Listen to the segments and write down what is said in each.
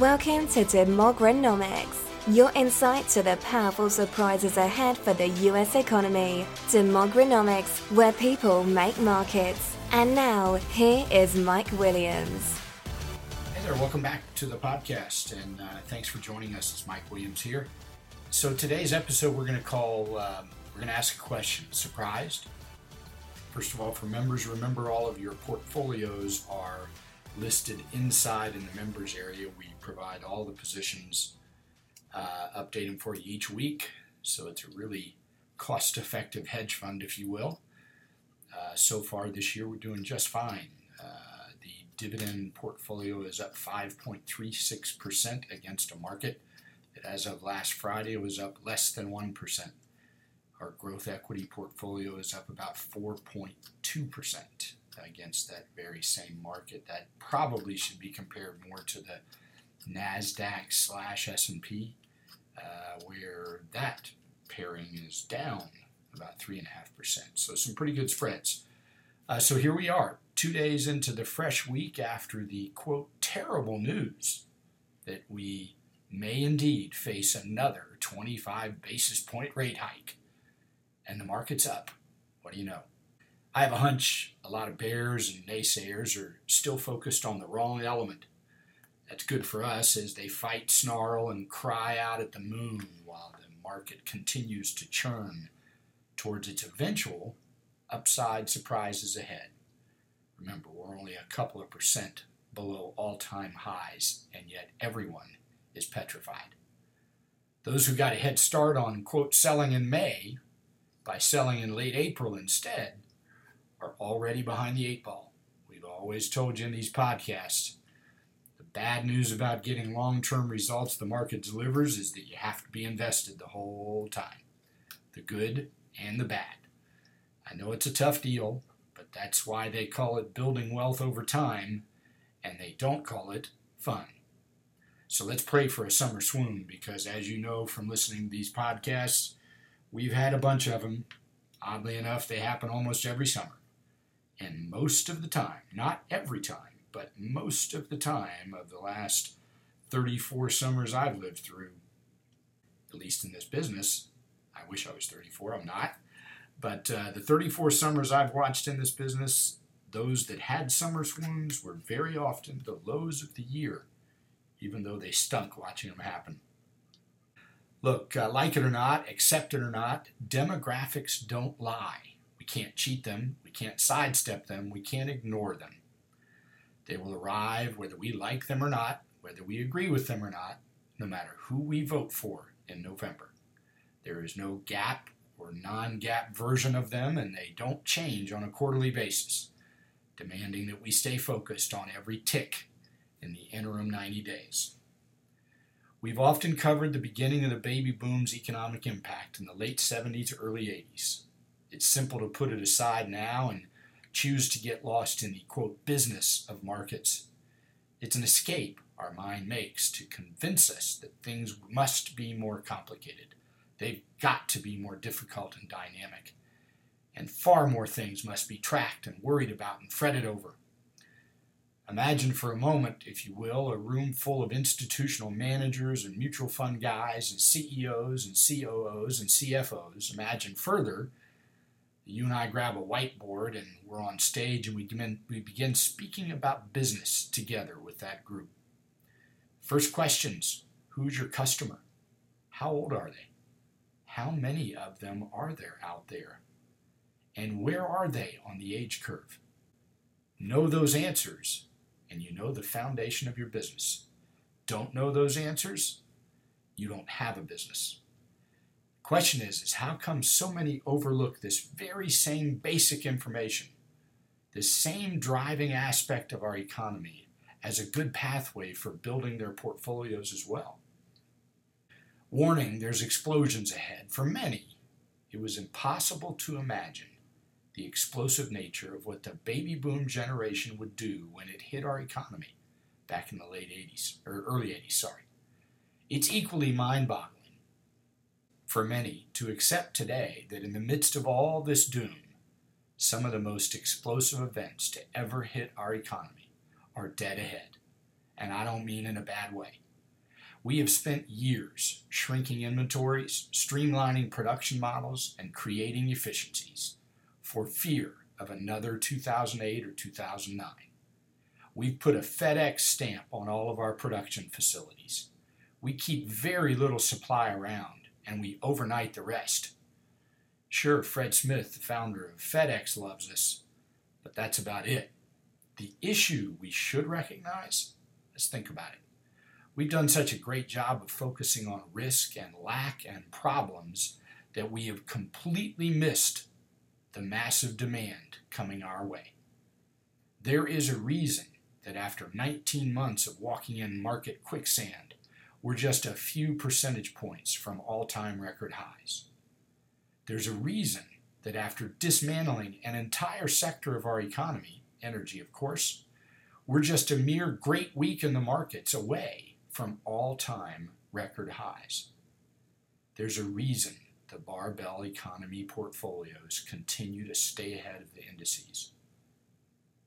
Welcome to Demogranomics, your insight to the powerful surprises ahead for the US economy. Demogranomics, where people make markets. And now, here is Mike Williams. Hey there, welcome back to the podcast, and uh, thanks for joining us. It's Mike Williams here. So today's episode, we're going to call, um, we're going to ask a question. Surprised? First of all, for members, remember all of your portfolios are listed inside in the members area. We provide all the positions, uh, update them for you each week. So it's a really cost effective hedge fund, if you will. Uh, so far this year, we're doing just fine. Uh, the dividend portfolio is up 5.36% against a market that, as of last Friday, it was up less than 1%. Our growth equity portfolio is up about 4.2% against that very same market. That probably should be compared more to the Nasdaq slash S and P, uh, where that pairing is down about three and a half percent. So some pretty good spreads. Uh, so here we are, two days into the fresh week after the quote terrible news that we may indeed face another 25 basis point rate hike, and the market's up. What do you know? I have a hunch a lot of bears and naysayers are still focused on the wrong element. That's good for us as they fight, snarl, and cry out at the moon while the market continues to churn towards its eventual upside surprises ahead. Remember, we're only a couple of percent below all time highs, and yet everyone is petrified. Those who got a head start on, quote, selling in May by selling in late April instead are already behind the eight ball. We've always told you in these podcasts the bad news about getting long term results the market delivers is that you have to be invested the whole time the good and the bad. I know it's a tough deal, but that's why they call it building wealth over time, and they don't call it fun. So let's pray for a summer swoon because, as you know from listening to these podcasts, we've had a bunch of them. Oddly enough, they happen almost every summer. And most of the time, not every time, but most of the time of the last 34 summers I've lived through, at least in this business, I wish I was 34, I'm not. But uh, the 34 summers I've watched in this business, those that had summer swoons were very often the lows of the year, even though they stunk watching them happen. Look, uh, like it or not, accept it or not, demographics don't lie. We can't cheat them, we can't sidestep them, we can't ignore them. They will arrive whether we like them or not, whether we agree with them or not, no matter who we vote for in November. There is no GAAP or non GAAP version of them, and they don't change on a quarterly basis, demanding that we stay focused on every tick in the interim 90 days. We've often covered the beginning of the baby boom's economic impact in the late 70s, early 80s. It's simple to put it aside now and choose to get lost in the quote business of markets. It's an escape our mind makes to convince us that things must be more complicated. They've got to be more difficult and dynamic. And far more things must be tracked and worried about and fretted over. Imagine for a moment, if you will, a room full of institutional managers and mutual fund guys and CEOs and COOs and CFOs. Imagine further you and I grab a whiteboard and we're on stage and we begin, we begin speaking about business together with that group. First questions Who's your customer? How old are they? How many of them are there out there? And where are they on the age curve? Know those answers, and you know the foundation of your business. Don't know those answers, you don't have a business. Question is, is how come so many overlook this very same basic information, this same driving aspect of our economy as a good pathway for building their portfolios as well? Warning, there's explosions ahead. For many, it was impossible to imagine the explosive nature of what the baby boom generation would do when it hit our economy back in the late 80s, or early 80s, sorry. It's equally mind boggling for many to accept today that in the midst of all this doom, some of the most explosive events to ever hit our economy are dead ahead. And I don't mean in a bad way. We have spent years shrinking inventories, streamlining production models, and creating efficiencies for fear of another 2008 or 2009. We've put a FedEx stamp on all of our production facilities. We keep very little supply around and we overnight the rest. Sure, Fred Smith, the founder of FedEx, loves us, but that's about it. The issue we should recognize, let's think about it. We've done such a great job of focusing on risk and lack and problems that we have completely missed the massive demand coming our way. There is a reason that after 19 months of walking in market quicksand, we're just a few percentage points from all time record highs. There's a reason that after dismantling an entire sector of our economy, energy of course, we're just a mere great week in the markets away from all time record highs. There's a reason the barbell economy portfolios continue to stay ahead of the indices.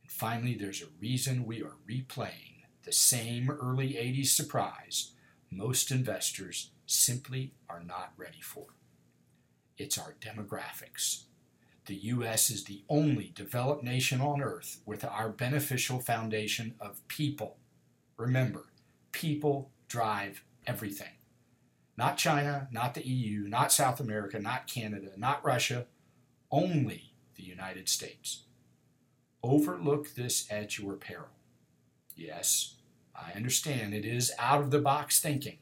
And finally, there's a reason we are replaying the same early 80s surprise most investors simply are not ready for. It's our demographics. The U.S. is the only developed nation on earth with our beneficial foundation of people. Remember, people drive everything. Not China, not the EU, not South America, not Canada, not Russia, only the United States. Overlook this at your peril. Yes, I understand it is out of the box thinking.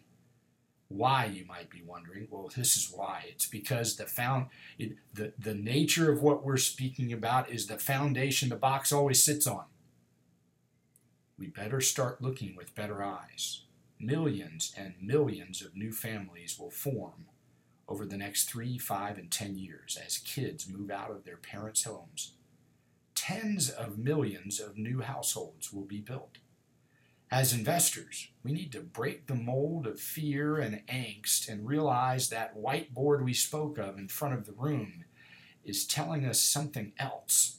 Why, you might be wondering? Well, this is why. It's because the found it, the, the nature of what we're speaking about is the foundation the box always sits on. We better start looking with better eyes. Millions and millions of new families will form over the next three, five, and ten years as kids move out of their parents' homes. Tens of millions of new households will be built. As investors, we need to break the mold of fear and angst and realize that whiteboard we spoke of in front of the room is telling us something else.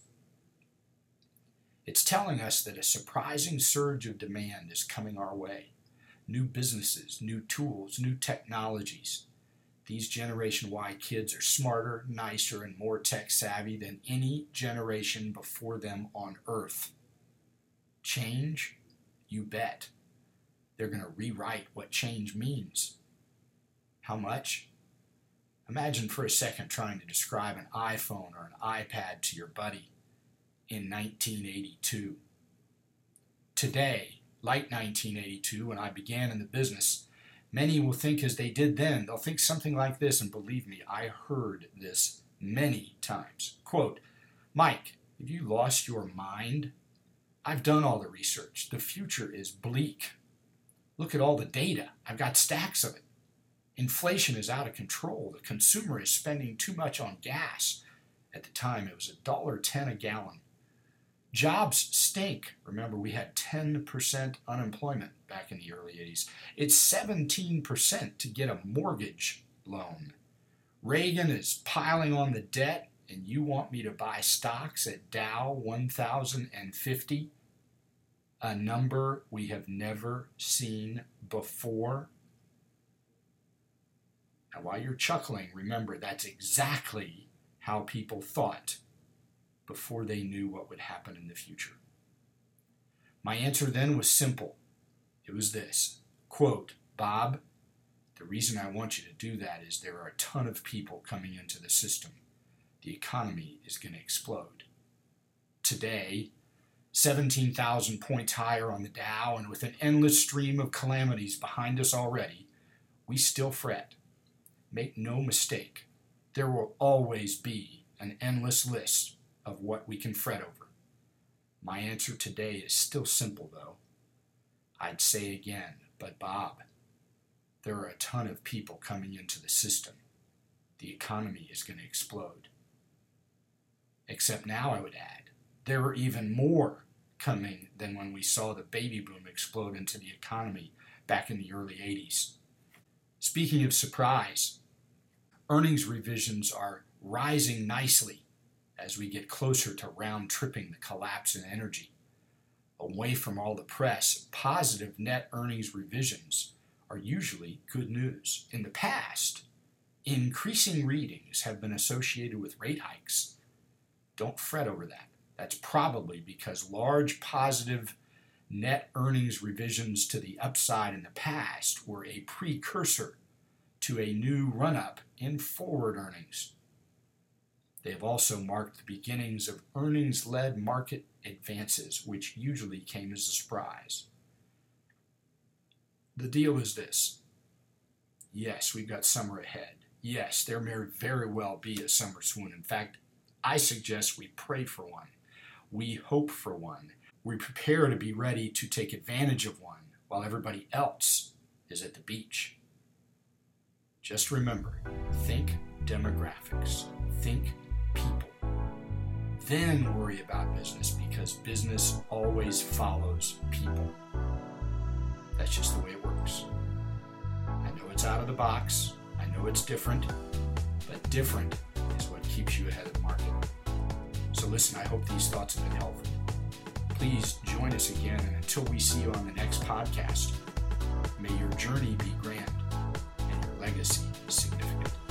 It's telling us that a surprising surge of demand is coming our way. New businesses, new tools, new technologies. These Generation Y kids are smarter, nicer, and more tech savvy than any generation before them on earth. Change you bet. They're going to rewrite what change means. How much? Imagine for a second trying to describe an iPhone or an iPad to your buddy in 1982. Today, like 1982, when I began in the business, many will think as they did then. They'll think something like this, and believe me, I heard this many times. Quote, Mike, have you lost your mind? I've done all the research. The future is bleak. Look at all the data. I've got stacks of it. Inflation is out of control. The consumer is spending too much on gas. At the time, it was $1.10 a gallon. Jobs stink. Remember, we had 10% unemployment back in the early 80s. It's 17% to get a mortgage loan. Reagan is piling on the debt and you want me to buy stocks at Dow 1050, a number we have never seen before? Now, while you're chuckling, remember that's exactly how people thought before they knew what would happen in the future. My answer then was simple. It was this quote, Bob, the reason I want you to do that is there are a ton of people coming into the system the economy is going to explode. Today, 17,000 points higher on the Dow, and with an endless stream of calamities behind us already, we still fret. Make no mistake, there will always be an endless list of what we can fret over. My answer today is still simple, though. I'd say again, but Bob, there are a ton of people coming into the system. The economy is going to explode. Except now, I would add, there are even more coming than when we saw the baby boom explode into the economy back in the early 80s. Speaking of surprise, earnings revisions are rising nicely as we get closer to round tripping the collapse in energy. Away from all the press, positive net earnings revisions are usually good news. In the past, increasing readings have been associated with rate hikes. Don't fret over that. That's probably because large positive net earnings revisions to the upside in the past were a precursor to a new run up in forward earnings. They have also marked the beginnings of earnings led market advances, which usually came as a surprise. The deal is this yes, we've got summer ahead. Yes, there may very well be a summer swoon. In fact, I suggest we pray for one. We hope for one. We prepare to be ready to take advantage of one while everybody else is at the beach. Just remember think demographics, think people. Then worry about business because business always follows people. That's just the way it works. I know it's out of the box, I know it's different, but different is what keeps you ahead of the market. So, listen, I hope these thoughts have been helpful. Please join us again, and until we see you on the next podcast, may your journey be grand and your legacy significant.